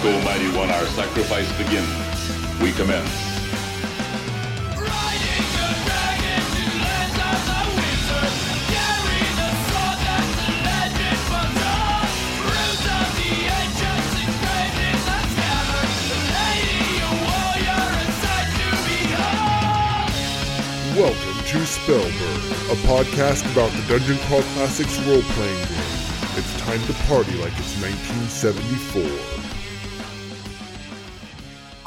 Go Mighty One, our sacrifice begins. We commence. Riding the dragon to lands of the wizard, carry the sword that the legend was on. Roots of the ancients engraved in the scabbard, the lady a warrior and sight to behold. Welcome to Spellburn, a podcast about the Dungeon Crawl Classics role playing game. It's time to party like it's 1974.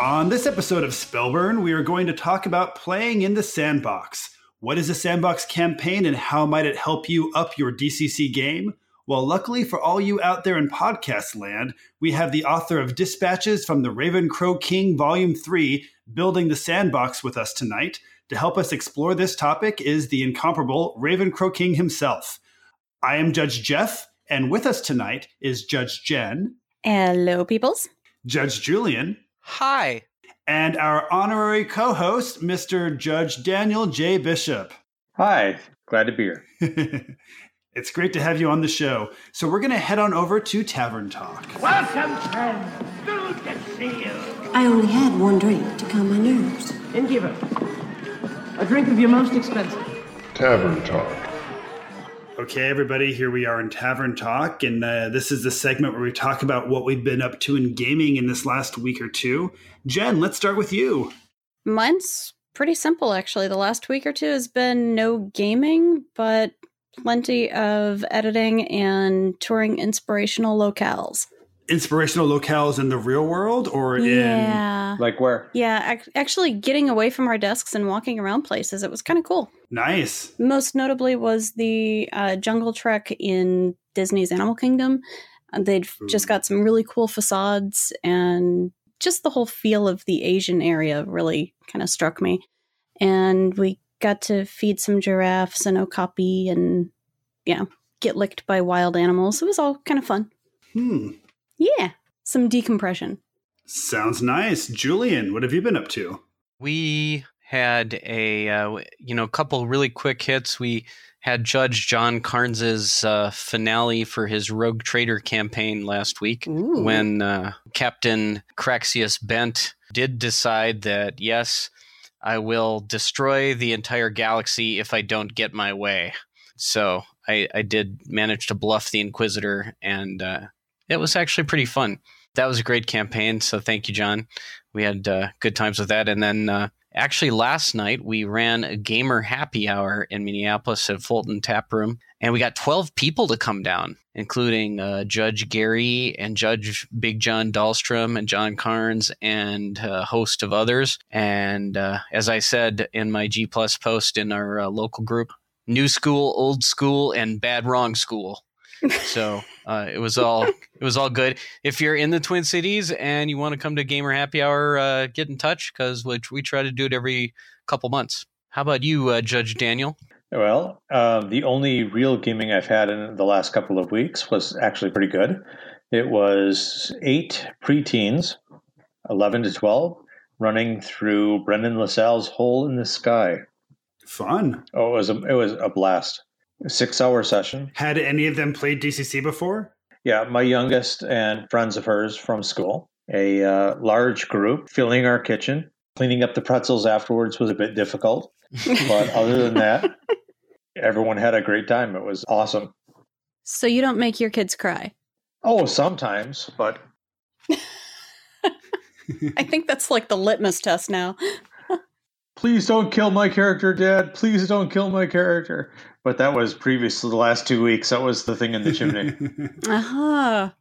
On this episode of Spellburn, we are going to talk about playing in the sandbox. What is a sandbox campaign and how might it help you up your DCC game? Well, luckily for all you out there in podcast land, we have the author of Dispatches from the Raven Crow King Volume 3 building the sandbox with us tonight. To help us explore this topic is the incomparable Raven Crow King himself. I am Judge Jeff, and with us tonight is Judge Jen, Hello, peoples. Judge Julian, Hi. and our honorary co host, Mr. Judge Daniel J. Bishop. Hi, glad to be here. it's great to have you on the show. So, we're going to head on over to Tavern Talk. Welcome, friends. Good to see you. I only had one drink to calm my nerves. Innkeeper, a drink of your most expensive. Tavern Talk. Okay, everybody, here we are in Tavern Talk, and uh, this is the segment where we talk about what we've been up to in gaming in this last week or two. Jen, let's start with you. Mine's pretty simple, actually. The last week or two has been no gaming, but plenty of editing and touring inspirational locales. Inspirational locales in the real world or in. Yeah. Like where? Yeah, ac- actually getting away from our desks and walking around places. It was kind of cool. Nice. Most notably was the uh, jungle trek in Disney's Animal Kingdom. Uh, they'd f- just got some really cool facades, and just the whole feel of the Asian area really kind of struck me. And we got to feed some giraffes and okapi, and yeah, get licked by wild animals. It was all kind of fun. Hmm. Yeah, some decompression. Sounds nice. Julian, what have you been up to? We had a uh, you know couple really quick hits. We had Judge John Carnes's uh, finale for his Rogue Trader campaign last week Ooh. when uh, Captain Craxius Bent did decide that yes, I will destroy the entire galaxy if I don't get my way. So I, I did manage to bluff the Inquisitor, and uh, it was actually pretty fun. That was a great campaign. So thank you, John. We had uh, good times with that, and then. Uh, Actually, last night we ran a gamer happy hour in Minneapolis at Fulton Tap Room, and we got 12 people to come down, including uh, Judge Gary and Judge Big John Dahlstrom and John Carnes and a host of others. And uh, as I said in my G Plus post in our uh, local group, new school, old school, and bad wrong school. so uh, it was all it was all good. If you're in the Twin Cities and you want to come to Gamer Happy Hour, uh, get in touch because we, we try to do it every couple months. How about you, uh, Judge Daniel? Well, um, the only real gaming I've had in the last couple of weeks was actually pretty good. It was eight preteens, 11 to 12, running through Brendan LaSalle's Hole in the Sky. Fun. Oh, it was a, it was a blast. Six hour session. Had any of them played DCC before? Yeah, my youngest and friends of hers from school. A uh, large group filling our kitchen. Cleaning up the pretzels afterwards was a bit difficult, but other than that, everyone had a great time. It was awesome. So you don't make your kids cry. Oh, sometimes, but I think that's like the litmus test now. please don't kill my character, Dad. Please don't kill my character. But that was previous to the last two weeks. That was the thing in the chimney. Aha. Uh-huh.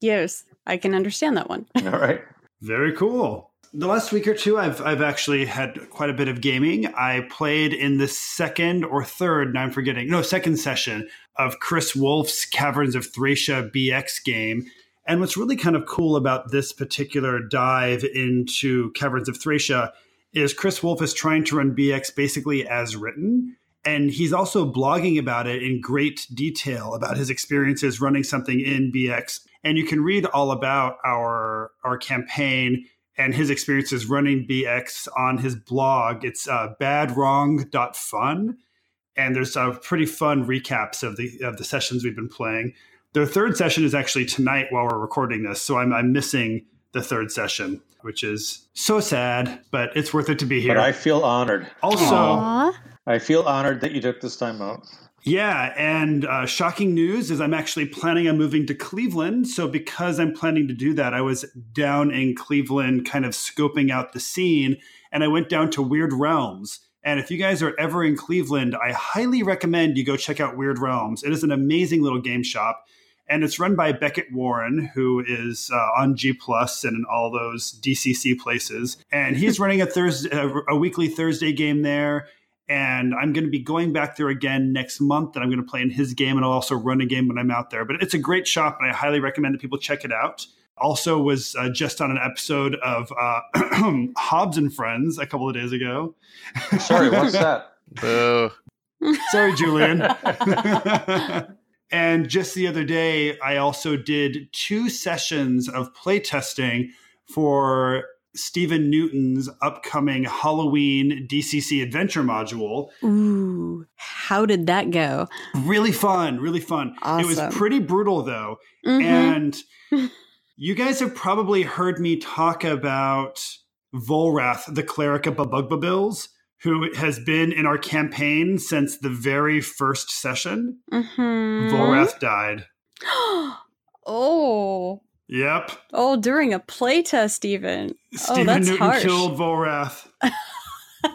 Yes, I can understand that one. All right. Very cool. The last week or two, I've I've actually had quite a bit of gaming. I played in the second or third, now I'm forgetting, no, second session of Chris Wolf's Caverns of Thracia BX game. And what's really kind of cool about this particular dive into Caverns of Thracia is Chris Wolf is trying to run BX basically as written. And he's also blogging about it in great detail about his experiences running something in BX. And you can read all about our our campaign and his experiences running BX on his blog. It's uh, badwrong.fun. And there's uh, pretty fun recaps of the of the sessions we've been playing. The third session is actually tonight while we're recording this, so I'm, I'm missing the third session, which is so sad, but it's worth it to be here. But I feel honored. also, Aw. I feel honored that you took this time out. Yeah, and uh, shocking news is I'm actually planning on moving to Cleveland. So because I'm planning to do that, I was down in Cleveland, kind of scoping out the scene, and I went down to Weird Realms. And if you guys are ever in Cleveland, I highly recommend you go check out Weird Realms. It is an amazing little game shop, and it's run by Beckett Warren, who is uh, on G Plus and in all those DCC places. And he's running a Thursday, a, a weekly Thursday game there and I'm going to be going back there again next month. And I'm going to play in his game, and I'll also run a game when I'm out there. But it's a great shop, and I highly recommend that people check it out. Also, was uh, just on an episode of uh, Hobbs and Friends a couple of days ago. Sorry, what's that? Boo. Sorry, Julian. and just the other day, I also did two sessions of playtesting for Stephen Newton's upcoming Halloween DCC adventure module. Ooh, how did that go? Really fun, really fun. It was pretty brutal though. Mhm. And you guys have probably heard me talk about Volrath, the cleric of Bobugbubilz, who has been in our campaign since the very first session. Mhm. Volrath died. oh, Yep. oh, during a playtest, even. Stephen oh, that's Newton harsh. killed Volrath.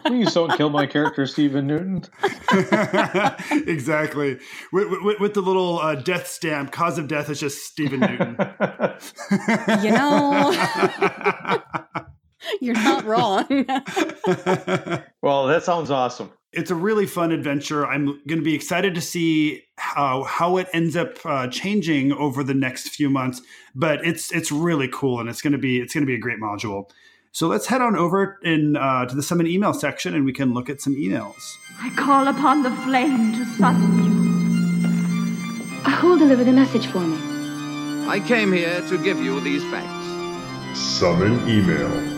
Please don't kill my character, Stephen Newton. exactly. With, with, with the little uh, death stamp, cause of death is just Stephen Newton. You know, you're not wrong. well, that sounds awesome. It's a really fun adventure. I'm going to be excited to see how how it ends up uh, changing over the next few months. But it's it's really cool, and it's going to be it's going to be a great module. So let's head on over in uh, to the summon email section, and we can look at some emails. I call upon the flame to summon you. Who'll deliver the message for me? I came here to give you these facts. Summon email.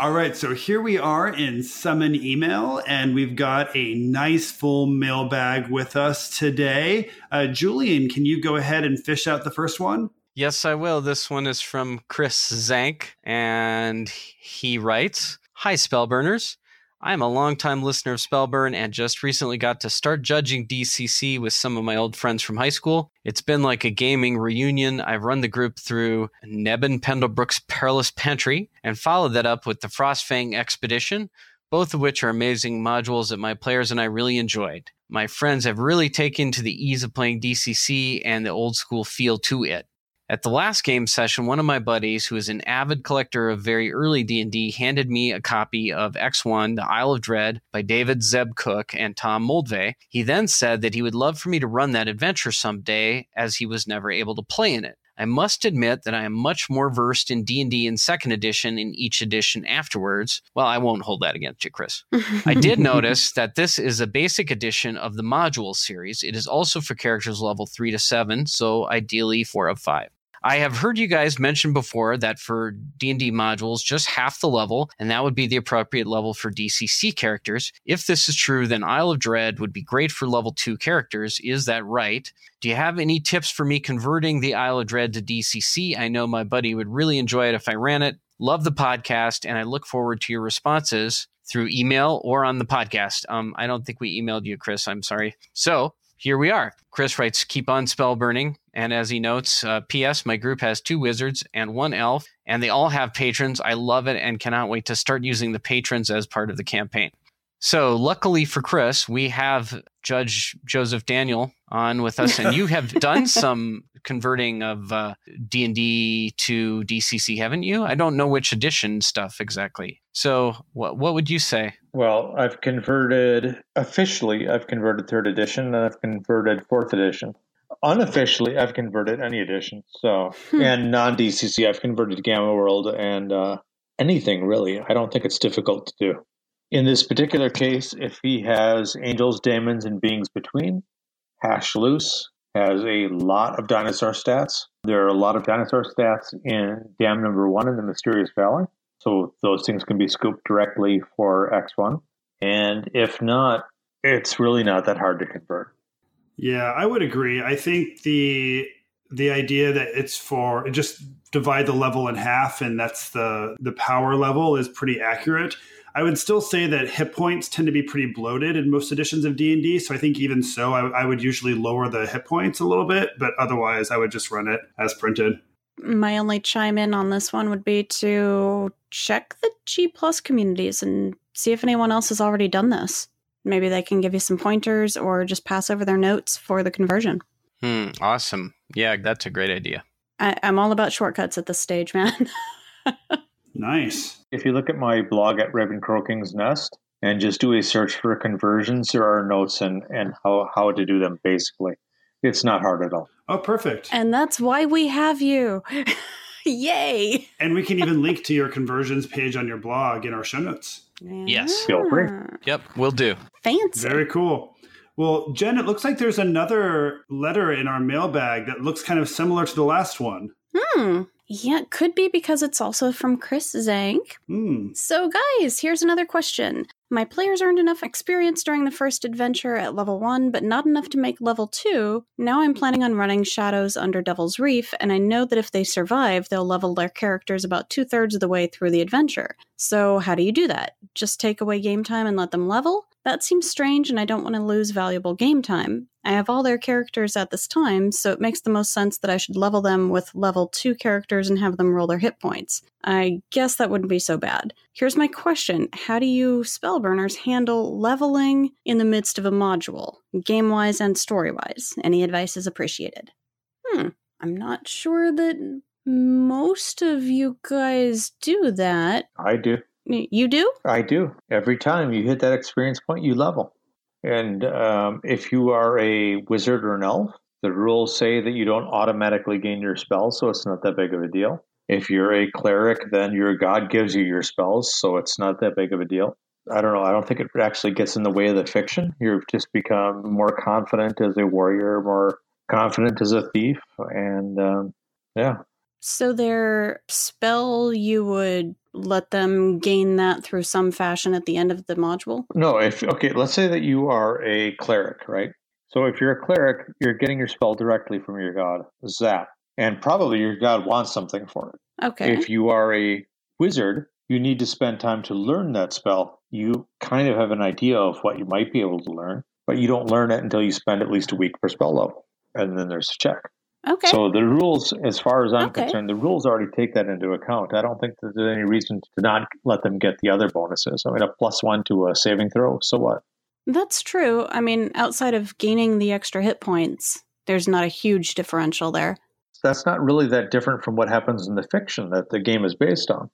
All right, so here we are in Summon Email, and we've got a nice full mailbag with us today. Uh, Julian, can you go ahead and fish out the first one? Yes, I will. This one is from Chris Zank, and he writes Hi, Spellburners. I'm a longtime listener of Spellburn and just recently got to start judging DCC with some of my old friends from high school. It's been like a gaming reunion. I've run the group through Nebin Pendlebrook's Perilous Pantry and followed that up with the Frostfang Expedition, both of which are amazing modules that my players and I really enjoyed. My friends have really taken to the ease of playing DCC and the old school feel to it. At the last game session, one of my buddies, who is an avid collector of very early D&D, handed me a copy of X1, The Isle of Dread by David Zeb Cook and Tom Moldvay. He then said that he would love for me to run that adventure someday as he was never able to play in it. I must admit that I am much more versed in D&D in second edition in each edition afterwards. Well, I won't hold that against you, Chris. I did notice that this is a basic edition of the module series. It is also for characters level 3 to 7, so ideally 4 of 5. I have heard you guys mention before that for D&D modules just half the level and that would be the appropriate level for DCC characters. If this is true, then Isle of Dread would be great for level 2 characters. Is that right? Do you have any tips for me converting the Isle of Dread to DCC? I know my buddy would really enjoy it if I ran it. Love the podcast and I look forward to your responses through email or on the podcast. Um, I don't think we emailed you, Chris. I'm sorry. So here we are. Chris writes, keep on spell burning. And as he notes, uh, P.S., my group has two wizards and one elf, and they all have patrons. I love it and cannot wait to start using the patrons as part of the campaign. So, luckily for Chris, we have Judge Joseph Daniel on with us, and you have done some converting of uh, D&D to DCC, haven't you? I don't know which edition stuff exactly. So, what what would you say? Well, I've converted officially. I've converted third edition, and I've converted fourth edition. Unofficially, I've converted any edition. So, and non DCC, I've converted Gamma World and uh, anything really. I don't think it's difficult to do. In this particular case, if he has angels, demons, and beings between, Hash Loose has a lot of dinosaur stats. There are a lot of dinosaur stats in Dam Number One in the Mysterious Valley. So those things can be scooped directly for X1. And if not, it's really not that hard to convert. Yeah, I would agree. I think the the idea that it's for just divide the level in half and that's the the power level is pretty accurate. I would still say that hit points tend to be pretty bloated in most editions of D and D. So I think even so, I, I would usually lower the hit points a little bit, but otherwise, I would just run it as printed. My only chime in on this one would be to check the G plus communities and see if anyone else has already done this. Maybe they can give you some pointers or just pass over their notes for the conversion. Hmm, awesome. Yeah, that's a great idea. I, I'm all about shortcuts at this stage, man. Nice. If you look at my blog at Raven Crowking's Nest and just do a search for conversions, there are notes and, and how, how to do them basically. It's not hard at all. Oh, perfect. and that's why we have you. Yay! And we can even link to your conversions page on your blog in our show notes. Yes. Feel free. Yep, we'll do. Fancy. Very cool. Well, Jen, it looks like there's another letter in our mailbag that looks kind of similar to the last one. Hmm. Yeah, could be because it's also from Chris Zank. Hmm. So, guys, here's another question. My players earned enough experience during the first adventure at level 1, but not enough to make level 2. Now I'm planning on running Shadows under Devil's Reef, and I know that if they survive, they'll level their characters about two thirds of the way through the adventure. So, how do you do that? Just take away game time and let them level? That seems strange, and I don't want to lose valuable game time. I have all their characters at this time, so it makes the most sense that I should level them with level 2 characters and have them roll their hit points. I guess that wouldn't be so bad. Here's my question How do you spellburners handle leveling in the midst of a module, game wise and story wise? Any advice is appreciated. Hmm, I'm not sure that most of you guys do that. I do. You do? I do. Every time you hit that experience point, you level. And um, if you are a wizard or an elf, the rules say that you don't automatically gain your spells, so it's not that big of a deal. If you're a cleric, then your god gives you your spells, so it's not that big of a deal. I don't know. I don't think it actually gets in the way of the fiction. You've just become more confident as a warrior, more confident as a thief, and um, yeah, So their spell, you would let them gain that through some fashion at the end of the module? No, if okay, let's say that you are a cleric, right? So if you're a cleric, you're getting your spell directly from your god, Zap, and probably your god wants something for it. Okay. If you are a wizard, you need to spend time to learn that spell. You kind of have an idea of what you might be able to learn, but you don't learn it until you spend at least a week per spell level, and then there's a check. Okay. So the rules, as far as I'm Okay. concerned, the rules already take that into account. I don't think that there's any reason to not let them get the other bonuses. I mean, a plus one to a saving throw, so what? That's true. I mean, outside of gaining the extra hit points, there's not a huge differential there. That's not really that different from what happens in the fiction that the game is based on.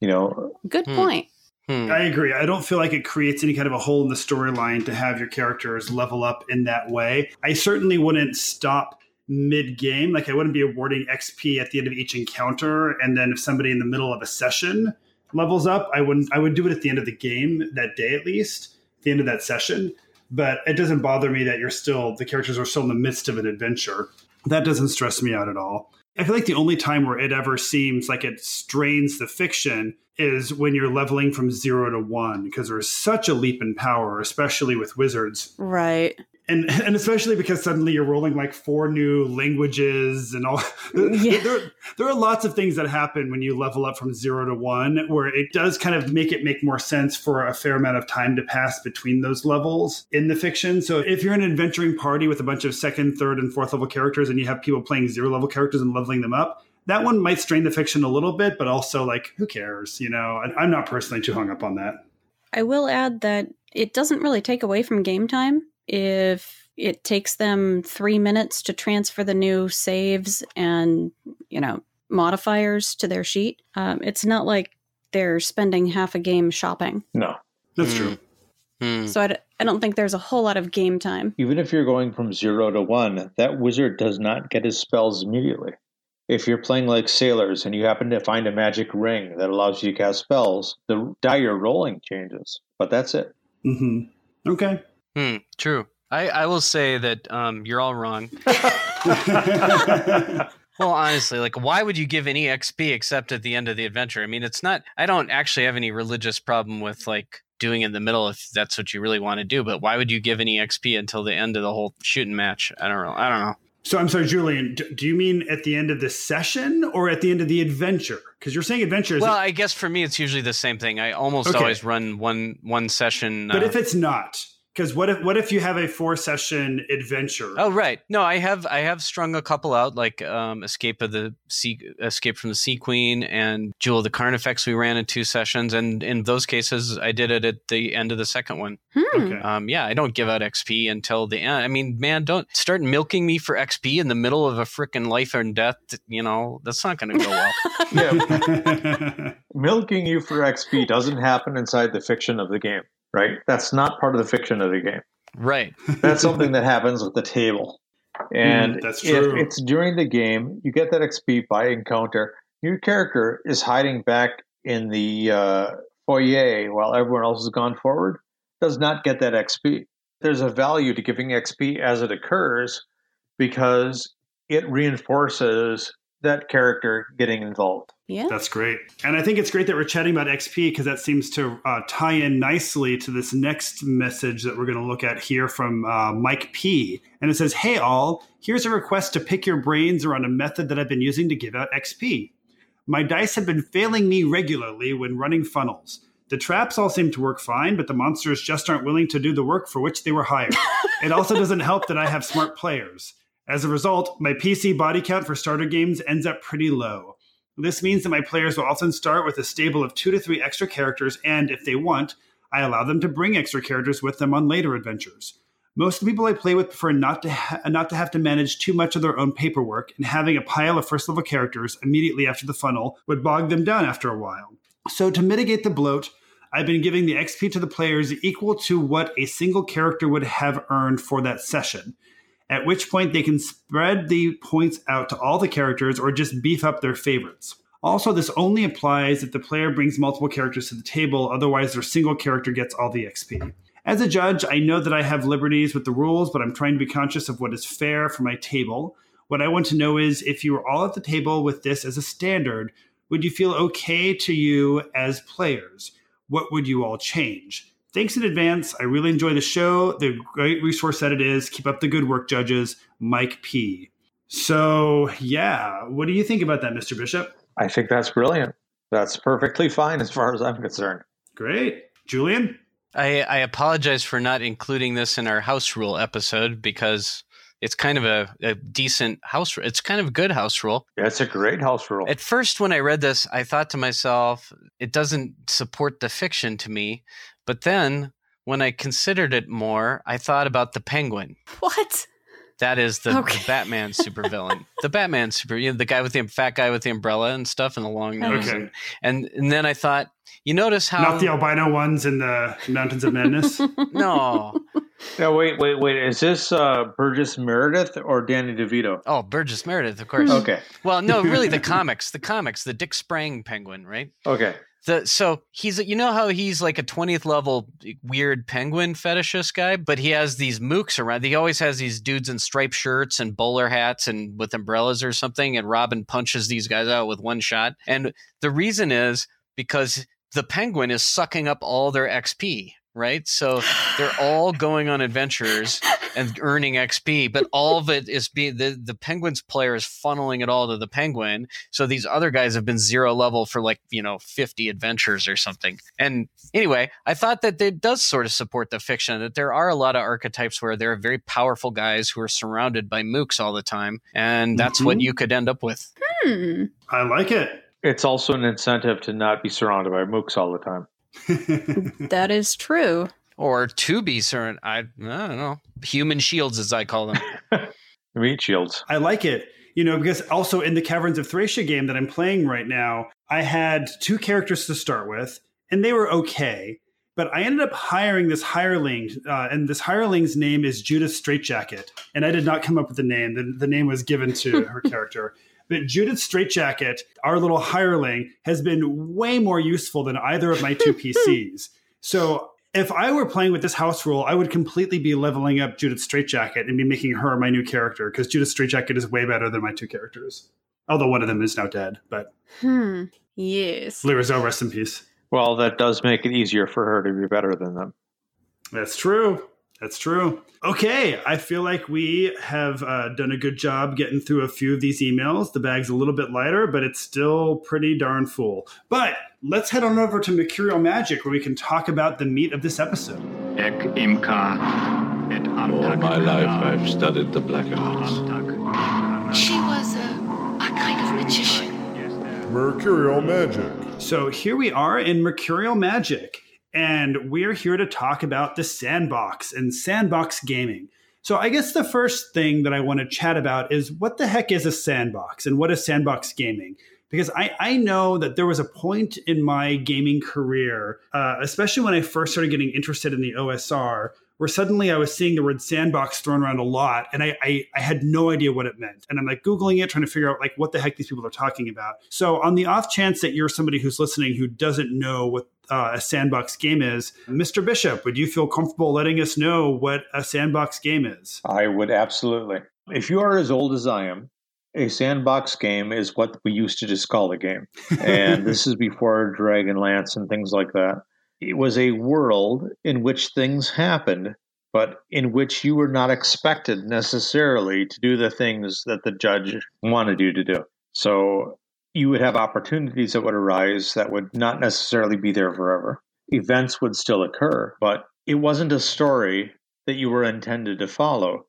You know, Good Hmm. point. Hmm. I agree. I don't feel like it creates any kind of a hole in the storyline to have your characters level up in that way. I certainly wouldn't stop mid game. Like, I wouldn't be awarding XP at the end of each encounter. And then if somebody in the middle of a session levels up, I wouldn't, I would do it at the end of the game that day at least, at the end of that session. But it doesn't bother me that you're still, the characters are still in the midst of an adventure. That doesn't stress me out at all. I feel like the only time where it ever seems like it strains the fiction is when you're leveling from zero to one, because there's such a leap in power, especially with wizards. Right. And and especially because suddenly you're rolling like four new languages and all Yeah. there, there are lots of things that happen when you level up from zero to one where it does kind of make it make more sense for a fair amount of time to pass between those levels in the fiction. So if you're an adventuring party with a bunch of second, third, and fourth level characters and you have people playing zero level characters and leveling them up, that one might strain the fiction a little bit, but also like who cares? You know, I- I'm not personally too hung up on that. I will add that it doesn't really take away from game time if it takes them three minutes to transfer the new saves and, you know, modifiers to their sheet. Um, it's not like they're spending half a game shopping. no. That's Hmm. true. Hmm. So I, d- I don't think there's a whole lot of game time. Even if you're going from zero to one, that wizard does not get his spells immediately. If you're playing like sailors and you happen to find a magic ring that allows you to cast spells, the die you're rolling changes. But that's it. Mm-hmm. Okay. Hmm, true. I, I will say that um, you're all wrong. Well, honestly, like, why would you give any XP except at the end of the adventure? I mean, it's not, I don't actually have any religious problem with like doing in the middle if that's what you really want to do, but why would you give any XP until the end of the whole shooting match? I don't know. I don't know. So I'm sorry, Julian. Do, you mean at the end of the session or at the end of the adventure? Because you're saying adventure. Is Well, I guess for me it's usually the same thing. I almost Okay. always run one one session. but uh, if it's not, because what if what if you have a four session adventure? Oh right, no, I have I have strung a couple out like um, Escape of the Sea, Escape from the Sea Queen and Jewel of the Carnifex. We ran in two sessions, and in those cases, I did it at the end of the second one. Hmm. Okay. Um, yeah, I don't give out XP until the end. I mean, man, don't start milking me for XP in the middle of a freaking life and death. You know, that's not going to go well. Yeah, milking you for XP doesn't happen inside the fiction of the game, right? That's not part of the fiction of the game. right. That's something that happens with the table. And Mm, that's if true. it's during the game, you get that XP by encounter. Your character is hiding back in the uh, foyer while everyone else has gone forward, does not get that XP. There's a value to giving XP as it occurs because it reinforces that character getting involved. Yeah. That's great. And I think it's great that we're chatting about XP because that seems to uh, tie in nicely to this next message that we're going to look at here from uh, Mike P. And it says, Hey, all, here's a request to pick your brains around a method that I've been using to give out XP. My dice have been failing me regularly when running funnels. The traps all seem to work fine, but the monsters just aren't willing to do the work for which they were hired. it also doesn't help that I have smart players. As a result, my PC body count for starter games ends up pretty low. This means that my players will often start with a stable of two to three extra characters, and if they want, I allow them to bring extra characters with them on later adventures. Most of the people I play with prefer not to ha- not to have to manage too much of their own paperwork, and having a pile of first level characters immediately after the funnel would bog them down after a while. So to mitigate the bloat, I've been giving the XP to the players equal to what a single character would have earned for that session. At which point they can spread the points out to all the characters or just beef up their favorites. Also, this only applies if the player brings multiple characters to the table, otherwise, their single character gets all the XP. As a judge, I know that I have liberties with the rules, but I'm trying to be conscious of what is fair for my table. What I want to know is if you were all at the table with this as a standard, would you feel okay to you as players? What would you all change? Thanks in advance. I really enjoy the show. The great resource that it is. Keep up the good work, judges. Mike P. So, yeah, what do you think about that, Mr. Bishop? I think that's brilliant. That's perfectly fine as far as I'm concerned. Great. Julian? I, I apologize for not including this in our house rule episode because it's kind of a, a decent house. rule. It's kind of a good house rule. Yeah, it's a great house rule. At first, when I read this, I thought to myself, it doesn't support the fiction to me. But then, when I considered it more, I thought about the penguin. What? That is the, Okay. the Batman supervillain. the Batman super, you know, the guy with the fat guy with the umbrella and stuff and the long nose. Okay. And, and and then I thought, you notice how Not the albino ones in the Mountains of Madness? no, No, wait, wait, wait. Is this uh, Burgess Meredith or Danny DeVito? oh Burgess Meredith, of course. Okay, Well, no, really, the comics, the comics, the Dick Sprang penguin, right? okay. The so he's you know how he's like a twentieth level weird penguin fetishist guy, but he has these mooks around. He always has these dudes in striped shirts and bowler hats and with umbrellas or something. And Robin punches these guys out with one shot. And the reason is because the penguin is sucking up all their XP. Right, so they're all going on adventures and earning XP, but all of it is being the the penguin's player is funneling it all to the penguin. So these other guys have been zero level for like you know fifty adventures or something. And anyway, I thought that it does sort of support the fiction that there are a lot of archetypes where there are very powerful guys who are surrounded by mooks all the time, and that's what Mhm. you could end up with. Hmm. I like it. It's also an incentive to not be surrounded by mooks all the time. That is true. Or to be certain, I, I don't know, human shields as I call them. Meat shields. I like it. You know, because also in the Caverns of Thracia game that I'm playing right now, I had two characters to start with, and they were okay. But I ended up hiring this hireling, uh, and this hireling's name is Judith Straightjacket. And I did not come up with the name. The, the name was given to her character. But Judith Straightjacket, our little hireling, has been way more useful than either of my two PCs. So if I were playing with this house rule, I would completely be leveling up Judith Straightjacket and be making her my new character because Judith Straightjacket is way better than my two characters. Although one of them is now dead, but Hmm. Yes. Lyrizo, rest in peace. Well, that does make it easier for her to be better than them. That's true. That's true. Okay, I feel like we have uh, done a good job getting through a few of these emails. The bag's a little bit lighter, but it's still pretty darn full. But let's head on over to Mercurial Magic, where we can talk about the meat of this episode. Ek imka et All my life I've studied the black arts. She was a, a kind of magician. Mercurial Magic. So here we are in Mercurial Magic, and we're here to talk about the sandbox and sandbox gaming. So I guess the first thing that I want to chat about is what the heck is a sandbox and what is sandbox gaming? Because I, I know that there was a point in my gaming career, uh, especially when I first started getting interested in the OSR, where suddenly I was seeing the word sandbox thrown around a lot, and I, I, I had no idea what it meant. And I'm like Googling it, trying to figure out like what the heck these people are talking about. So on the off chance that you're somebody who's listening who doesn't know what uh, a sandbox game is, Mr. Bishop, would you feel comfortable letting us know what a sandbox game is? I would absolutely. If you are as old as I am, a sandbox game is what we used to just call a game. And this is before Dragonlance and things like that. It was a world in which things happened, but in which you were not expected necessarily to do the things that the judge wanted you to do. So you would have opportunities that would arise that would not necessarily be there forever. Events would still occur, but it wasn't a story that you were intended to follow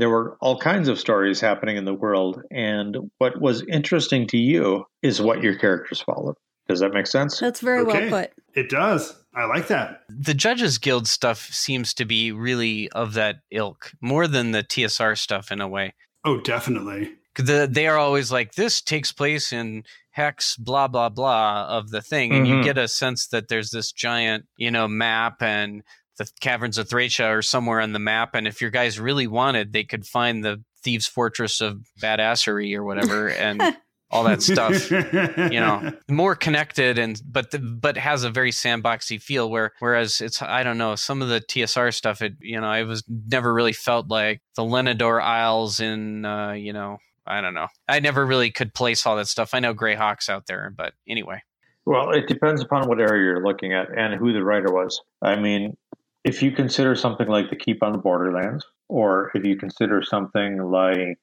there were all kinds of stories happening in the world and what was interesting to you is what your characters followed does that make sense That's very Okay. well put. It does. I like that. The Judges Guild stuff seems to be really of that ilk, more than the TSR stuff in a way. Oh, definitely. The, they are always like, this takes place in hex, blah, blah, blah of the thing. And you Mhm. get a sense that there's this giant, you know, map and the caverns of Thracia are somewhere on the map. And if your guys really wanted, they could find the Thieves' Fortress of Badassery or whatever and all that stuff. you know more connected and but the, but has a very sandboxy feel where whereas it's i don't know some of the tsr stuff it you know i was never really felt like the Lendore Isles in uh you know i don't know. I never really could place all that stuff. I know Greyhawk's out there but anyway. Well it depends upon what area you're looking at and who the writer was. I mean if you consider something like the keep on the borderlands or if you consider something like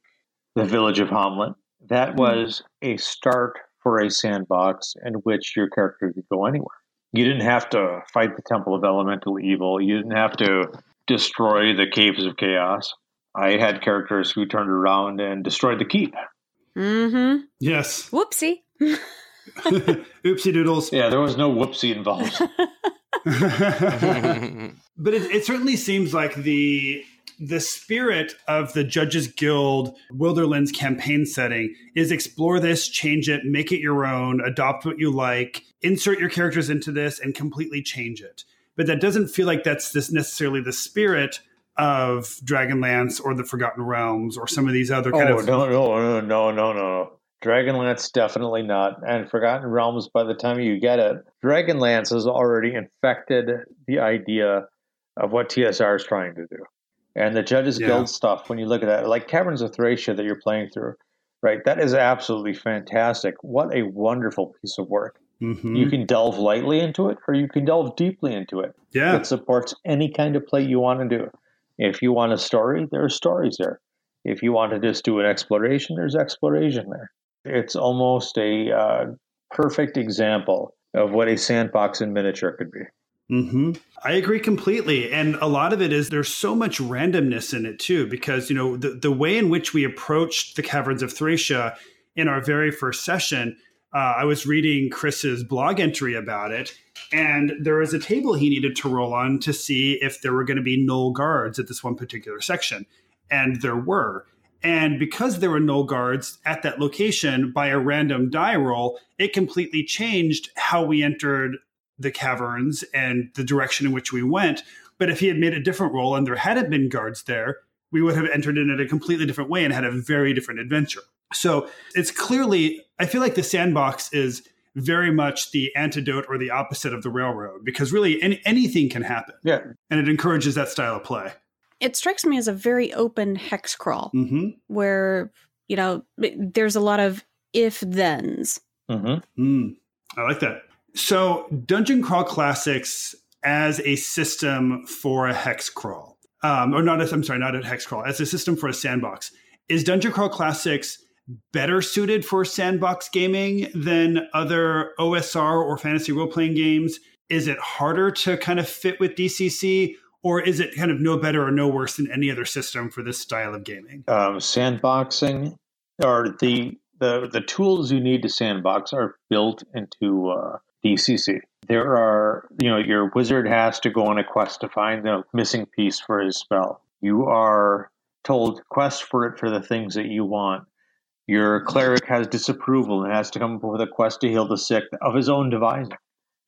the village of Hommlet that hmm. was a start for a sandbox in which your character could go anywhere. You didn't have to fight the temple of elemental evil. You didn't have to destroy the caves of chaos i had characters who turned around and destroyed the keep Mm-hmm. Yes. Whoopsie. Oopsie doodles. yeah there was no whoopsie involved but it, it certainly seems like the the spirit of the Judges Guild Wilderlands campaign setting is explore this, change it, make it your own, adopt what you like, insert your characters into this, and completely change it. But that doesn't feel like that's this necessarily the spirit of Dragonlance or the Forgotten Realms or some of these other kind oh of no no no no no no dragonlance definitely not and forgotten realms by the time you get it dragonlance has already infected the idea of what tsr is trying to do and the judges Yeah. guild stuff when you look at that like caverns of thracia that you're playing through right that is absolutely fantastic what a wonderful piece of work Mhm. you can delve lightly into it or you can delve deeply into it yeah. it supports any kind of play you want to do. If you want a story, there are stories there. If you want to just do an exploration, there's exploration there. It's almost a uh, perfect example of what a sandbox in miniature could be. hmm I agree completely. And a lot of it is there's so much randomness in it too, because, you know, the, the way in which we approached the Caverns of Thracia in our very first session, uh, I was reading Chris's blog entry about it, and there was a table he needed to roll on to see if there were going to be gnoll guards at this one particular section. And there were. And because there were gnoll guards at that location by a random die roll, it completely changed how we entered the caverns and the direction in which we went. But if he had made a different roll and there hadn't been guards there, we would have entered in it a completely different way and had a very different adventure. So it's clearly, I feel like the sandbox is very much the antidote or the opposite of the railroad because really any, anything can happen. Yeah. And it encourages that style of play. It strikes me as a very open hex crawl Mm-hmm. where, you know, there's a lot of if thens. Mm-hmm. Mm, I like that. So, Dungeon Crawl Classics as a system for a hex crawl. um, or not as I'm sorry, not a hex crawl, as a system for a sandbox. Is Dungeon Crawl Classics better suited for sandbox gaming than other OSR or fantasy role playing games? Is it harder to kind of fit with DCC, or is it kind of no better or no worse than any other system for this style of gaming? Um, sandboxing or the, the the tools you need to sandbox are built into uh, DCC. There are, you know, your wizard has to go on a quest to find the missing piece for his spell. You are told quest for it for the things that you want. Your cleric has disapproval and has to come up with a quest to heal the sick of his own devising.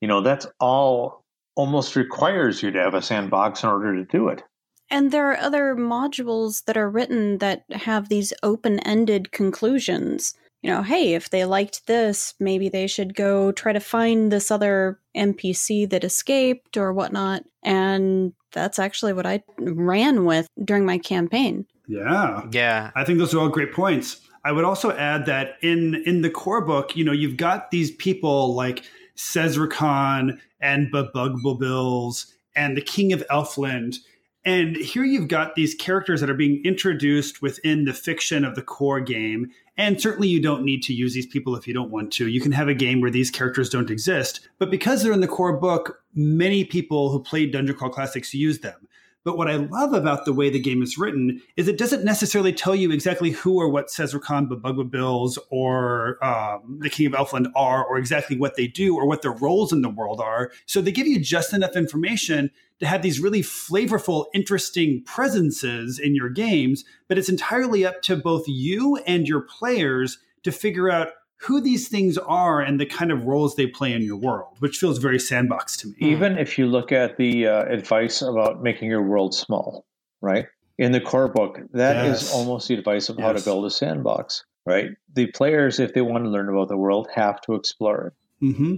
You know, that's all almost requires you to have a sandbox in order to do it. And there are other modules that are written that have these open ended conclusions. You know, hey, if they liked this, maybe they should go try to find this other NPC that escaped or whatnot. And that's actually what I ran with during my campaign. Yeah. Yeah. I think those are all great points. I would also add that in in the core book, you know, you've got these people like Sezrekan and Bobugbubilz and the King of Elfland. And here you've got these characters that are being introduced within the fiction of the core game. And certainly you don't need to use these people if you don't want to. You can have a game where these characters don't exist. But because they're in the core book, many people who played Dungeon Crawl Classics use them. But what I love about the way the game is written is it doesn't necessarily tell you exactly who or what Sezrekan, Bobugbubilz, or um, the King of Elfland are, or exactly what they do, or what their roles in the world are. So they give you just enough information to have these really flavorful, interesting presences in your games. But it's entirely up to both you and your players to figure out who these things are and the kind of roles they play in your world, which feels very sandbox to me. Even if you look at the uh, advice about making your world small, right? In the core book, that is Yes. almost the advice of how to build a sandbox, right? The players, if they want to learn about the world, have to explore it. hmm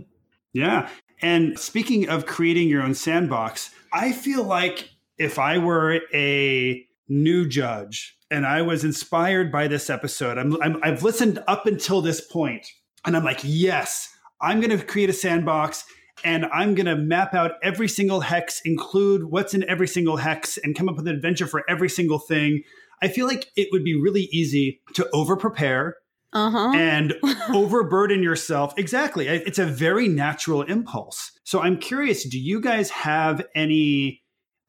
Yeah. And speaking of creating your own sandbox, I feel like if I were a new judge and I was inspired by this episode, I'm, I'm, I've listened up until this point, and I'm like, yes, I'm going to create a sandbox and I'm going to map out every single hex, include what's in every single hex, and come up with an adventure for every single thing. I feel like it would be really easy to over prepare Uh huh. and overburden yourself. Exactly. It's a very natural impulse. So I'm curious do you guys have any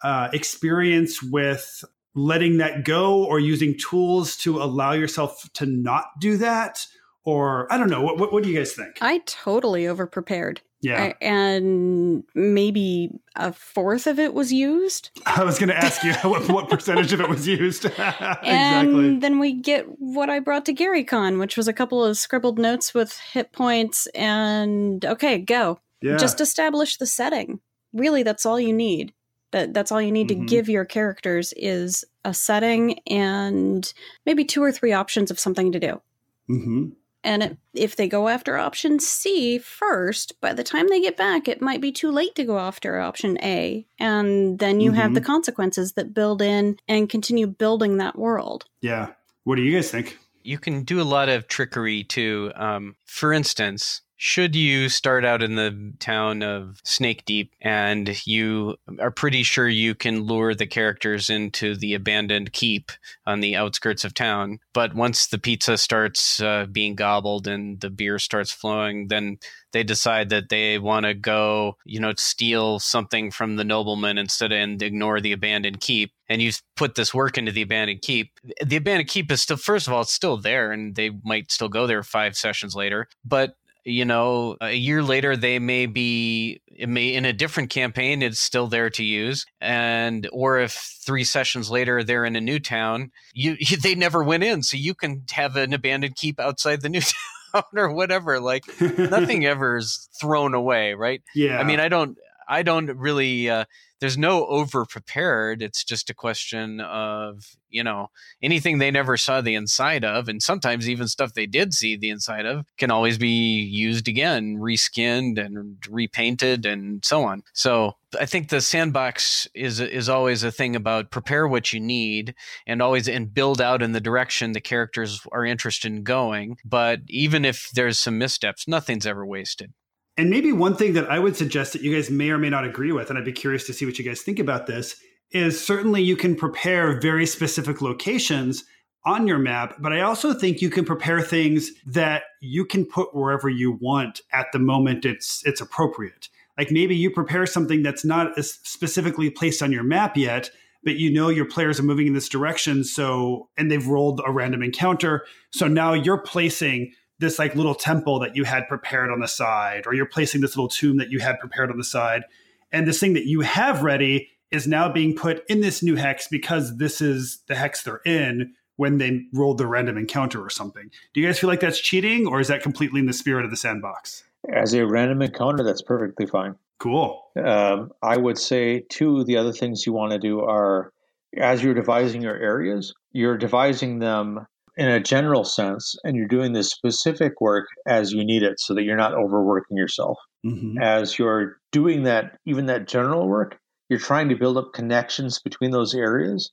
uh, experience with letting that go or using tools to allow yourself to not do that? Or I don't know. What, what, what do you guys think? I totally over prepared. Yeah. and maybe a fourth of it was used. I was going to ask you what, what percentage of it was used. exactly. And then we get what I brought to GaryCon, which was a couple of scribbled notes with hit points and okay, go. Yeah. Just establish the setting. Really, that's all you need. That that's all you need Mhm. to give your characters is a setting and maybe two or three options of something to do. hmm And it, if they go after option C first, by the time they get back, it might be too late to go after option A. And then you have the Mhm. consequences that build in and continue building that world. Yeah. What do you guys think? You can do a lot of trickery too. Um, for instance, should you start out in the town of Snake Deep and you are pretty sure you can lure the characters into the abandoned keep on the outskirts of town, but once the pizza starts uh, being gobbled and the beer starts flowing, then they decide that they want to go, you know, steal something from the nobleman instead of and ignore the abandoned keep. And you put this work into the abandoned keep. The abandoned keep is still, first of all, it's still there, and they might still go there five sessions later. But you know, a year later they may be it may in a different campaign it's still there to use and or if 3 sessions later they're in a new town you, you they never went in so you can have an abandoned keep outside the new town or whatever like nothing ever is thrown away right Yeah. i mean i don't i don't really uh there's no over prepared it's just a question of you know anything they never saw the inside of and sometimes even stuff they did see the inside of can always be used again reskinned and repainted and so on. So i think the sandbox is is always a thing about prepare what you need and always and build out in the direction the characters are interested in going. But even if there's some missteps nothing's ever wasted And maybe one thing that I would suggest that you guys may or may not agree with, and I'd be curious to see what you guys think about this, is certainly you can prepare very specific locations on your map, but I also think you can prepare things that you can put wherever you want at the moment it's it's appropriate. Like maybe you prepare something that's not specifically placed on your map yet, but you know your players are moving in this direction, so and they've rolled a random encounter, so now you're placing this like little temple that you had prepared on the side, or you're placing this little tomb that you had prepared on the side, and this thing that you have ready is now being put in this new hex because this is the hex they're in when they rolled the random encounter or something. Do you guys feel like that's cheating, or is that completely in the spirit of the sandbox? As a random encounter, that's perfectly fine. Cool. Um, I would say, too, the other things you want to do are as you're devising your areas, you're devising them in a general sense, and you're doing the specific work as you need it so that you're not overworking yourself. Mm-hmm. As you're doing that, even that general work, you're trying to build up connections between those areas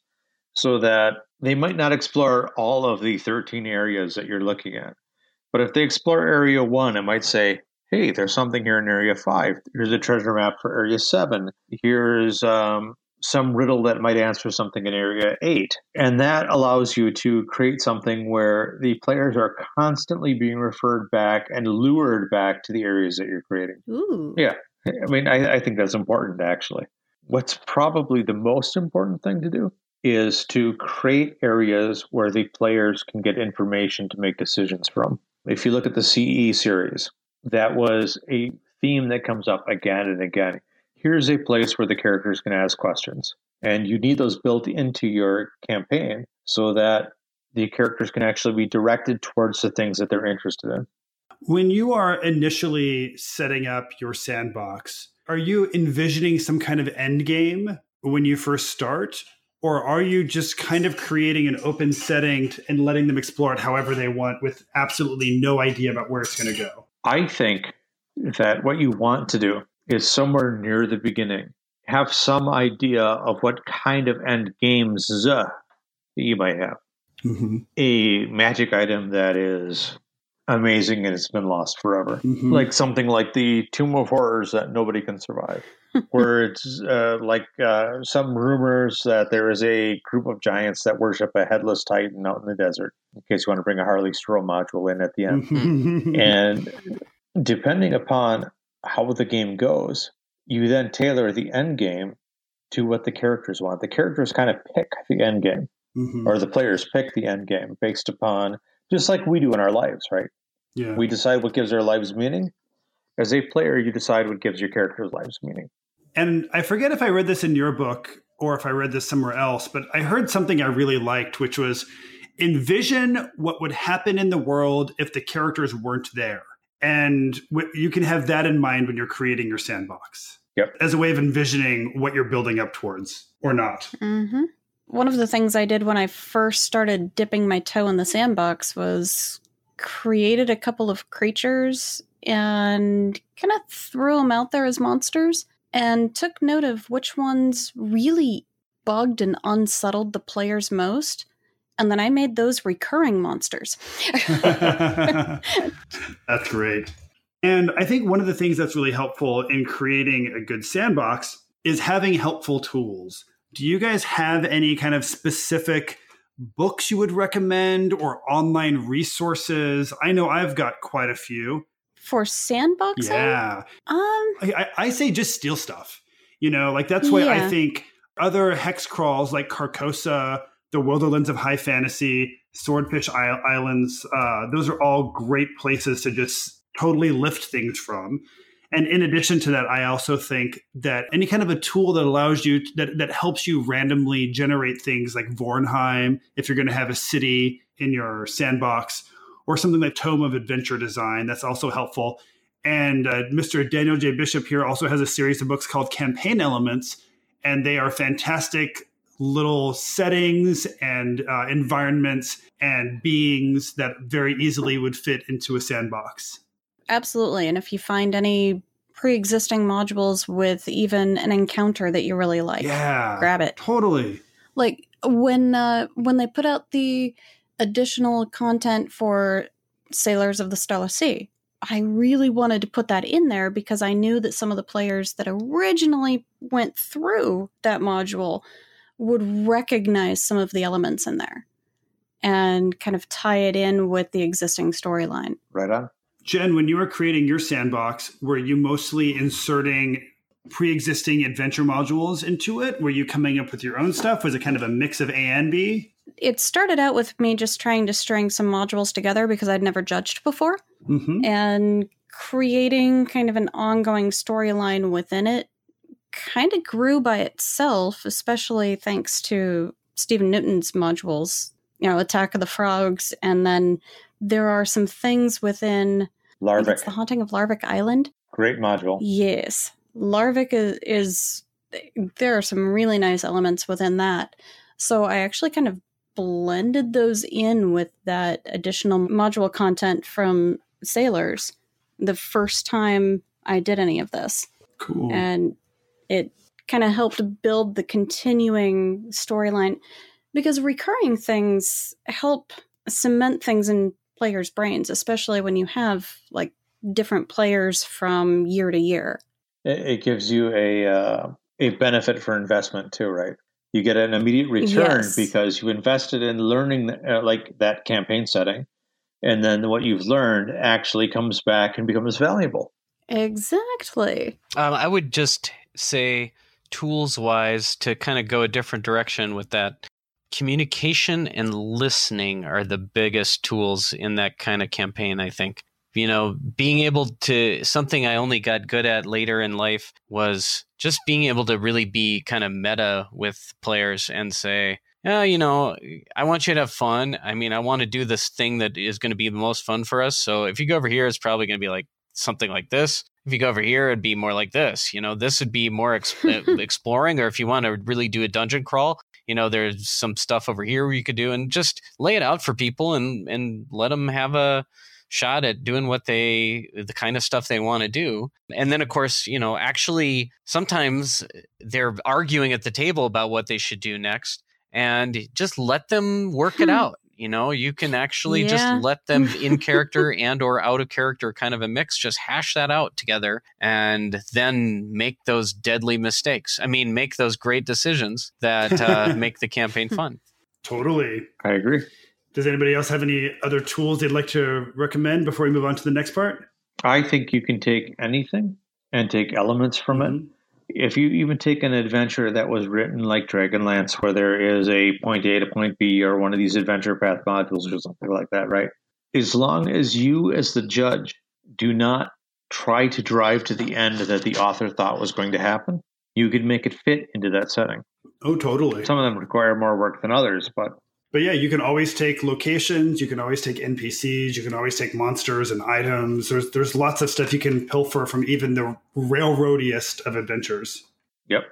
so that they might not explore all of the 13 areas that you're looking at. But if they explore area one, it might say, hey, there's something here in area five. Here's a treasure map for area seven. Here's um, some riddle that might answer something in area eight. And that allows you to create something where the players are constantly being referred back and lured back to the areas that you're creating. Ooh. Yeah. I mean, I, I think that's important, actually. What's probably the most important thing to do is to create areas where the players can get information to make decisions from. If you look at the CE series, that was a theme that comes up again and again. Here's a place where the characters can ask questions, and you need those built into your campaign so that the characters can actually be directed towards the things that they're interested in. When you are initially setting up your sandbox, are you envisioning some kind of end game when you first start? Or are you just kind of creating an open setting and letting them explore it however they want with absolutely no idea about where it's going to go? I think that what you want to do is somewhere near the beginning have some idea of what kind of end games that you might have. Mm-hmm. A magic item that is amazing and it's been lost forever. Mhm. Like something like the Tomb of Horrors that nobody can survive. Where it's uh, like uh, some rumors that there is a group of giants that worship a headless titan out in the desert, in case you want to bring a Harley Stroh module in at the end. Mm-hmm. and depending upon how the game goes, you then tailor the end game to what the characters want. The characters kind of pick the end game, Mhm. or the players pick the end game based upon just like we do in our lives, right? Yeah. We decide what gives our lives meaning. As a player, you decide what gives your character's lives meaning. And I forget if I read this in your book or if I read this somewhere else, but I heard something I really liked, which was envision what would happen in the world if the characters weren't there. And w- you can have that in mind when you're creating your sandbox Yep. as a way of envisioning what you're building up towards or not. hmm One of the things I did when I first started dipping my toe in the sandbox was created a couple of creatures and kind of threw them out there as monsters and took note of which ones really bugged and unsettled the players most. And then I made those recurring monsters. that's great. And I think one of the things that's really helpful in creating a good sandbox is having helpful tools. Do you guys have any kind of specific books you would recommend or online resources? I know I've got quite a few. For sandboxing? Yeah. Um, I, I, I say just steal stuff. You know, like that's why I think other hex crawls like Carcosa, the Wilderlands of High Fantasy, Swordfish Islands, uh, those are all great places to just totally lift things from. And in addition to that, I also think that any kind of a tool that allows you that that helps you randomly generate things like Vornheim, if you're going to have a city in your sandbox, or something like Tome of Adventure Design, that's also helpful. And uh, Mr. Daniel J. Bishop here also has a series of books called Campaign Elements, and they are fantastic little settings and uh, environments and beings that very easily would fit into a sandbox. Absolutely. And if you find any pre existing modules with even an encounter that you really like, Yeah, grab it. Totally. Like when uh, when they put out the additional content for Sailors of the Stellar Sea, I really wanted to put that in there because I knew that some of the players that originally went through that module would recognize some of the elements in there and kind of tie it in with the existing storyline. Right on. Jen, when you were creating your sandbox, were you mostly inserting pre-existing adventure modules into it? Were you coming up with your own stuff? Was it kind of a mix of A and B? It started out with me just trying to string some modules together because I'd never judged before Mm-hmm. and creating kind of an ongoing storyline within it kind of grew by itself, especially thanks to Stephen Newton's modules, you know, Attack of the Frogs, and then there are some things within Larvik. it's the Haunting of Larvik Island. Great module. Yes. Larvik is, is there are some really nice elements within that. So I actually kind of blended those in with that additional module content from Sailors the first time I did any of this. Cool. And it kind of helped build the continuing storyline because recurring things help cement things in players' brains, especially when you have like different players from year to year. It, it gives you a uh, a benefit for investment too, right? You get an immediate return Yes. because you invested in learning uh, like that campaign setting, and then what you've learned actually comes back and becomes valuable. Exactly. Um, I would just say, tools wise, to kind of go a different direction with that. Communication and listening are the biggest tools in that kind of campaign, I think. You know, being able to, something I only got good at later in life was just being able to really be kind of meta with players and say, yeah, you know, I want you to have fun. I mean, I want to do this thing that is going to be the most fun for us. So if you go over here, it's probably going to be like something like this. If you go over here, it'd be more like this. You know, this would be more ex- exploring. Or if you want to really do a dungeon crawl, you know, there's some stuff over here where you could do, and just lay it out for people and and let them have a shot at doing what they the kind of stuff they want to do and then of course you know actually sometimes they're arguing at the table about what they should do next and just let them work it Hmm. out you know you can actually Yeah. just let them in character and or out of character kind of a mix just hash that out together and then make those deadly mistakes i mean make those great decisions that uh, make the campaign fun Totally. I agree. Does anybody else have any other tools they'd like to recommend before we move on to the next part? I think you can take anything and take elements from it. If you even take an adventure that was written like Dragonlance, where there is a point A to point B, or one of these adventure path modules, or something like that, right? As long as you, as the judge, do not try to drive to the end that the author thought was going to happen, you could make it fit into that setting. Oh, totally. Some of them require more work than others, but But yeah, you can always take locations, you can always take NPCs, you can always take monsters and items. There's there's lots of stuff you can pilfer from even the railroadiest of adventures. yep.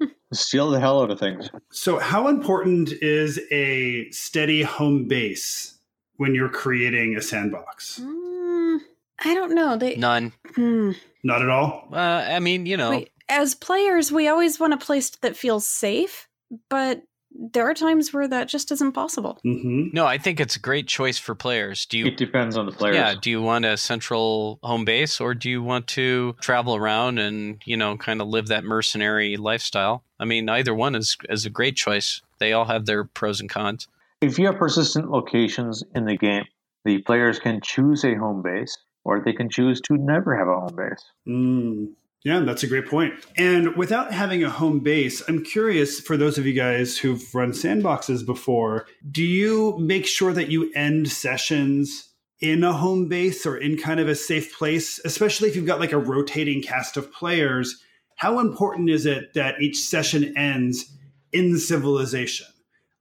Steal the hell out of things. So, how important is a steady home base when you're creating a sandbox? Mm, I don't know. They none Hmm. Not at all. uh, i mean you know We- as players, we always want a place that feels safe, but there are times where that just isn't possible. Mm-hmm. No, I think it's a great choice for players. Do you? It depends on the players. Yeah. Do you want a central home base, or do you want to travel around and you know kind of live that mercenary lifestyle? I mean, either one is is a great choice. They all have their pros and cons. If you have persistent locations in the game, the players can choose a home base or they can choose to never have a home base. Mm. Yeah, that's a great point. And without having a home base, I'm curious for those of you guys who've run sandboxes before, do you make sure that you end sessions in a home base or in kind of a safe place, especially if you've got like a rotating cast of players? How important is it that each session ends in civilization?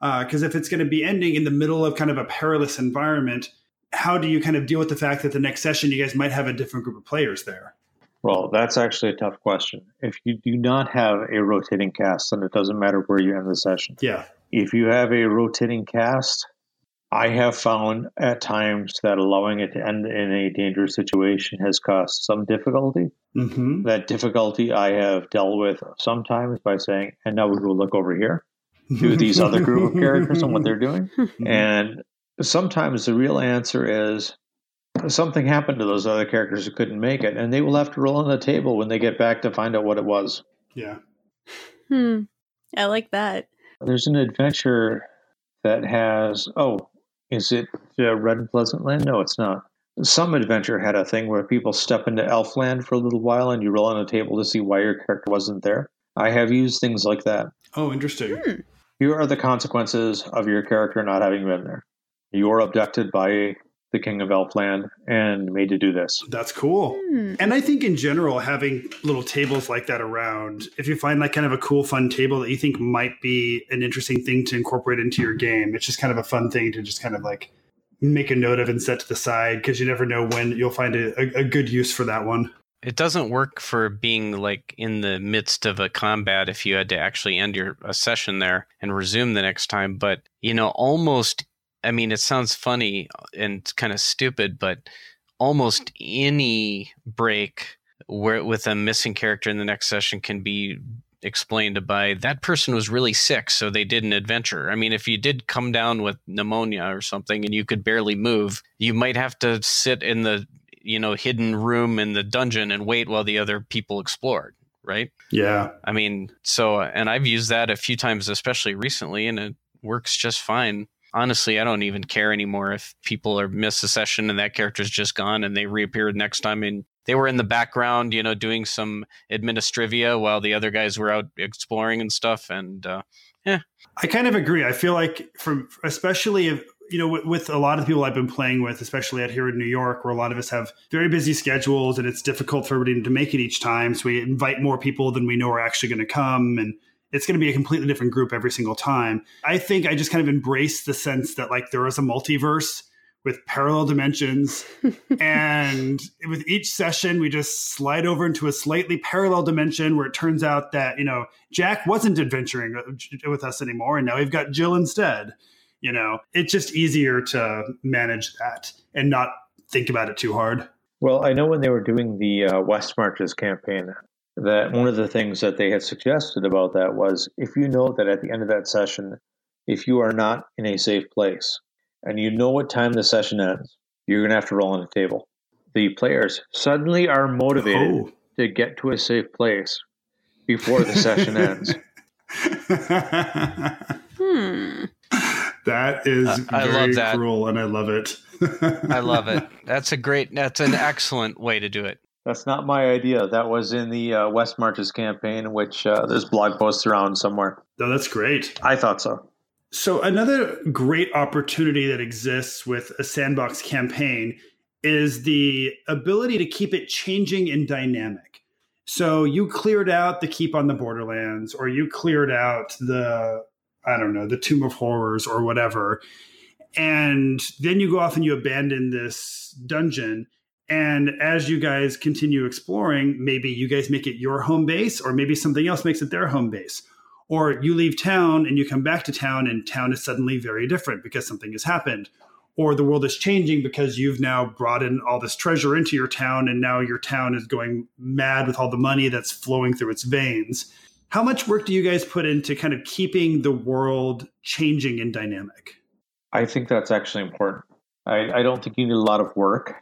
Uh, because if it's going to be ending in the middle of kind of a perilous environment, how do you kind of deal with the fact that the next session you guys might have a different group of players there? Well, that's actually a tough question. If you do not have a rotating cast, then it doesn't matter where you end the session. Yeah. If you have a rotating cast, I have found at times that allowing it to end in a dangerous situation has caused some difficulty. Mm-hmm. That difficulty I have dealt with sometimes by saying, and now we will look over here to these other group of characters and what they're doing. And sometimes the real answer is something happened to those other characters who couldn't make it, and they will have to roll on the table when they get back to find out what it was. Yeah. Hmm. I like that. There's an adventure that has. Oh, is it uh, Red and Pleasant Land? No, it's not. Some adventure had a thing where people step into Elfland for a little while and you roll on a table to see why your character wasn't there. I have used things like that. Oh, interesting. Here are the consequences of your character not having been there. You are abducted by the king of Elfland and made to do this. That's cool. Hmm. And I think in general, having little tables like that around, if you find like kind of a cool, fun table that you think might be an interesting thing to incorporate into your game, it's just kind of a fun thing to just kind of like make a note of and set to the side because you never know when you'll find a, a, a good use for that one. It doesn't work for being like in the midst of a combat if you had to actually end your a session there and resume the next time. But you know, almost I mean, it sounds funny and kind of stupid, but almost any break where with a missing character in the next session can be explained by that person was really sick, so they did an adventure. I mean, if you did come down with pneumonia or something and you could barely move, you might have to sit in the you know hidden room in the dungeon and wait while the other people explored right Yeah. i mean so and i've used that a few times especially recently and it works just fine honestly i don't even care anymore if people are miss a session and that character's just gone and they reappeared next time and they were in the background you know doing some administrivia while the other guys were out exploring and stuff and uh yeah I kind of agree. I feel like from especially if you know with, with a lot of people I've been playing with, especially out here in New York, where a lot of us have very busy schedules and it's difficult for everybody to make it each time. So we invite more people than we know are actually going to come, and it's going to be a completely different group every single time. I think I just kind of embrace the sense that like there is a multiverse with parallel dimensions and with each session we just slide over into a slightly parallel dimension where it turns out that you know jack wasn't adventuring with us anymore and now we've got jill instead you know it's just easier to manage that and not think about it too hard Well, I know when they were doing the uh, West Marches campaign, that one of the things that they had suggested about that was if you know that at the end of that session, if you are not in a safe place and you know what time the session ends, you're going to have to roll on the table. The players suddenly are motivated Oh. to get to a safe place before the session ends. Hmm. that is Uh, I very love that. cruel and i love it i love it that's a great that's an excellent way to do it That's not my idea. That was in the uh, West Marches campaign, which uh, there's blog posts around somewhere. no that's great I thought so. So, another great opportunity that exists with a sandbox campaign is the ability to keep it changing and dynamic. So, you cleared out the Keep on the Borderlands, or you cleared out the, I don't know, the Tomb of Horrors, or whatever. And then you go off and you abandon this dungeon. And as you guys continue exploring, maybe you guys make it your home base, or maybe something else makes it their home base. Or you leave town and you come back to town and town is suddenly very different because something has happened. Or the world is changing because you've now brought in all this treasure into your town and now your town is going mad with all the money that's flowing through its veins. How much work do you guys put into kind of keeping the world changing and dynamic? I think that's actually important. I, I don't think you need a lot of work,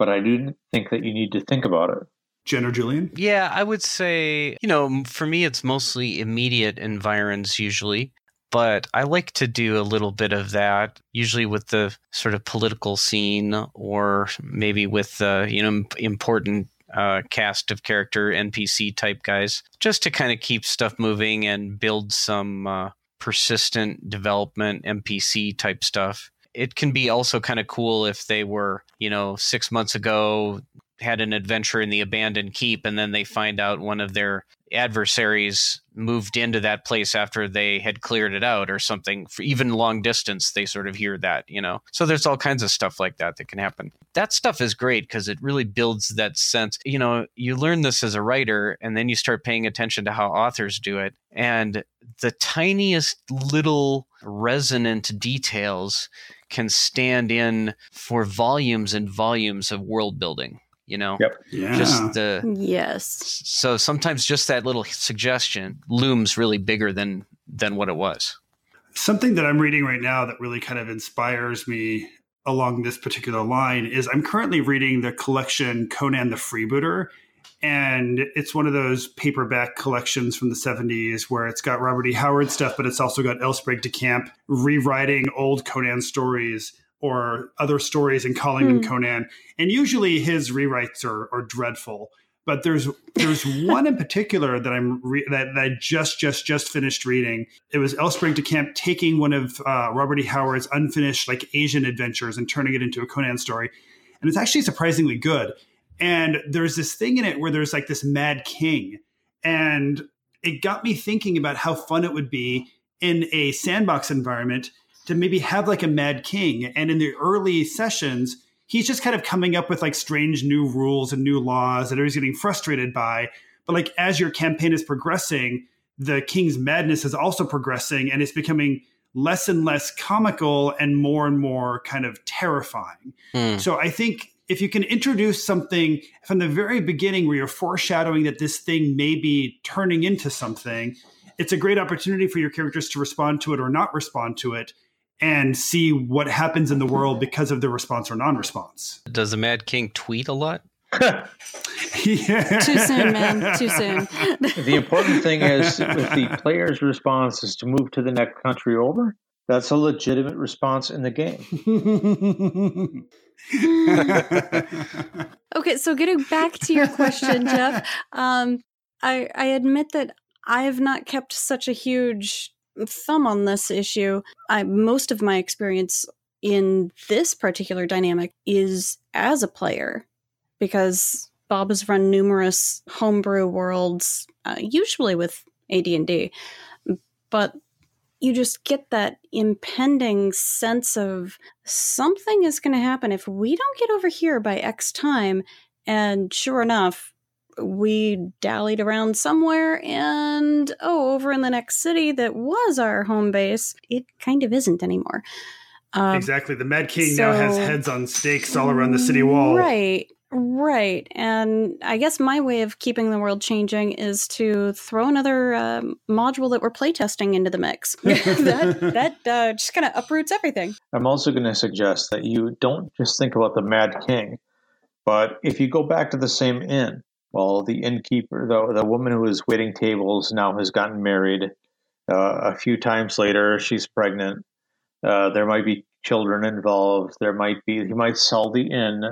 but I do think that you need to think about it. jen or julian Yeah, I would say, you know, for me, it's mostly immediate environs usually, but I like to do a little bit of that, usually with the sort of political scene or maybe with the, you know, important uh, cast of character NPC type guys, just to kind of keep stuff moving and build some uh, persistent development NPC type stuff. It can be also kind of cool if they were, you know, six months ago had an adventure in the abandoned keep and then they find out one of their adversaries moved into that place after they had cleared it out or something for even long distance they sort of hear that you know? So there's all kinds of stuff like that that can happen. That stuff is great because it really builds that sense you know you learn this as a writer and then you start paying attention to how authors do it and the tiniest little resonant details can stand in for volumes and volumes of world building you know Yep. yeah just the Yes. so sometimes just that little suggestion looms really bigger than than what it was something that I'm reading right now that really kind of inspires me along this particular line is I'm currently reading the collection Conan the Freebooter. And it's one of those paperback collections from the 70s where it's got Robert E. Howard stuff, but it's also got L. Sprague de Camp rewriting old Conan stories or other stories and calling them Hmm. Conan. And usually his rewrites are, are dreadful. But there's there's one in particular that I'm re- that, that I just just just finished reading. It was L. Sprague de Camp taking one of uh, Robert E. Howard's unfinished like Asian adventures and turning it into a Conan story, and it's actually surprisingly good. And there's this thing in it where there's like this mad king, and it got me thinking about how fun it would be in a sandbox environment to maybe have like a mad king. And in the early sessions, he's just kind of coming up with like strange new rules and new laws that he's getting frustrated by. But like as your campaign is progressing, the king's madness is also progressing and it's becoming less and less comical and more and more kind of terrifying. Hmm. So I think if you can introduce something from the very beginning where you're foreshadowing that this thing may be turning into something, it's a great opportunity for your characters to respond to it or not respond to it and see what happens in the world because of the response or non-response. Does the Mad King tweet a lot? yeah. Too soon, man. Too soon. The important thing is if the player's response is to move to the next country over, that's a legitimate response in the game. Okay, so getting back to your question, Jeff, um, I, I admit that I have not kept such a huge thumb on this issue. I, most of my experience in this particular dynamic is as a player, because Bob has run numerous homebrew worlds, uh, usually with AD&D, but you just get that impending sense of something is going to happen if we don't get over here by X time. And sure enough, we dallied around somewhere, and oh, over in the next city that was our home base, it kind of isn't anymore. Um, exactly. The Mad King now has heads on stakes all around the city wall. Right, right. And I guess my way of keeping the world changing is to throw another um, module that we're playtesting into the mix. that that uh, just kind of uproots everything. I'm also going to suggest that you don't just think about the Mad King, but if you go back to the same inn, well, the innkeeper, the, the woman who is waiting tables now has gotten married. Uh, a few times later, she's pregnant. Uh, there might be children involved. There might be, he might sell the inn.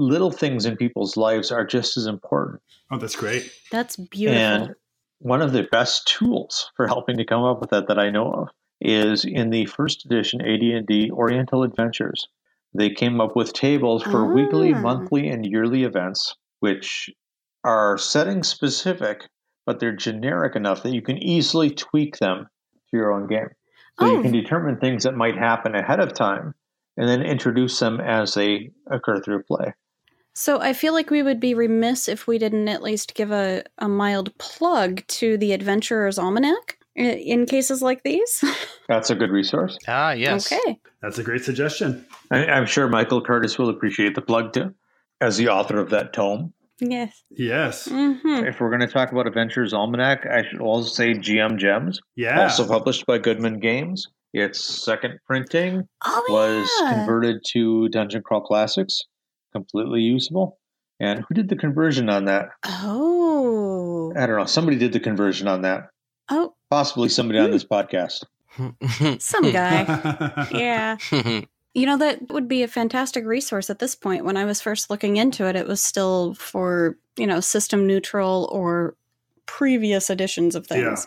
Little things in people's lives are just as important. Oh, that's great. That's beautiful. And one of the best tools for helping to come up with that that I know of is in the first edition AD&D Oriental Adventures. They came up with tables for weekly, Ah. monthly, and yearly events, which are setting specific, but they're generic enough that you can easily tweak them to your own game. So Oh. you can determine things that might happen ahead of time and then introduce them as they occur through play. So I feel like we would be remiss if we didn't at least give a, a mild plug to the Adventurer's Almanac in cases like these. That's a good resource. Ah, yes. Okay. That's a great suggestion. I, I'm sure Michael Curtis will appreciate the plug too, as the author of that tome. Yes. Yes. hmm If we're going to talk about Adventures Almanac, I should also say GM Gems, Yeah. also published by Goodman Games. Its second printing Oh, was yeah. converted to Dungeon Crawl Classics, completely usable. And who did the conversion on that? Oh. I don't know. Somebody did the conversion on that. Oh, Possibly somebody on this podcast. some guy. yeah. You know, that would be a fantastic resource at this point. When I was first looking into it, it was still for, you know, system neutral or previous editions of things.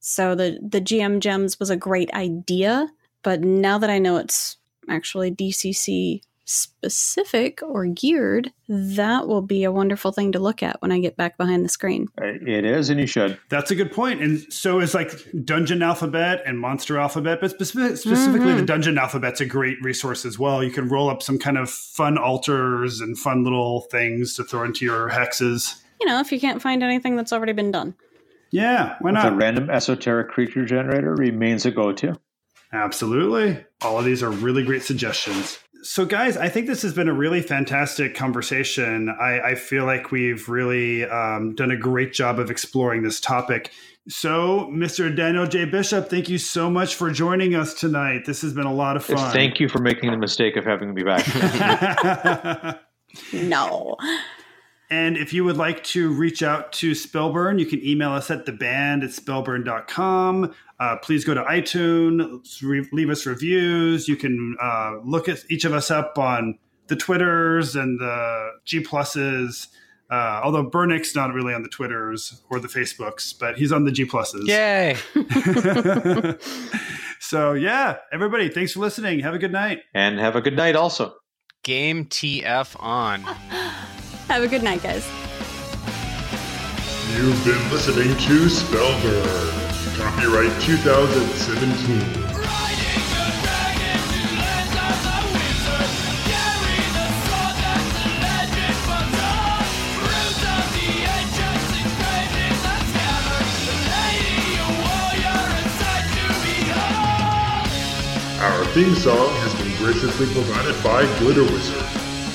So the the GM gems was a great idea, but now that I know it's actually DCC specific or geared, that will be a wonderful thing to look at when I get back behind the screen. It is, and you should. That's a good point. And so is like Dungeon Alphabet and Monster Alphabet, but specific, specifically Mhm. the Dungeon Alphabet's a great resource as well. You can roll up some kind of fun altars and fun little things to throw into your hexes. You know, if you can't find anything that's already been done. Yeah, why The not? random esoteric creature generator remains a go to. Absolutely. All of these are really great suggestions. So, guys, I think this has been a really fantastic conversation. I, I feel like we've really um, done a great job of exploring this topic. So, Mr. Daniel J. Bishop, thank you so much for joining us tonight. This has been a lot of fun. Thank you for making the mistake of having me back. No. And if you would like to reach out to Spellburn, you can email us at theband at spellburn.com. Uh, please go to iTunes, re- leave us reviews. You can uh, look at each of us up on the Twitters and the G pluses. Uh, although Bernick's not really on the Twitters or the Facebooks, but he's on the G pluses. Yay! so yeah, everybody, thanks for listening. Have a good night. And have a good night also. Game TF on. Have a good night, guys. You've been listening to Spellburn. Copyright 2017. Our theme song has been graciously provided by Glitter Wizard.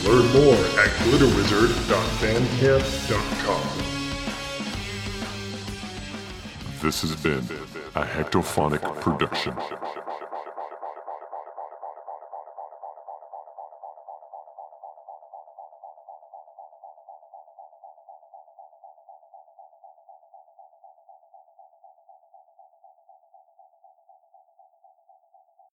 Learn more at glitterwizard.bandcamp.com. This has been a Hectophonic production.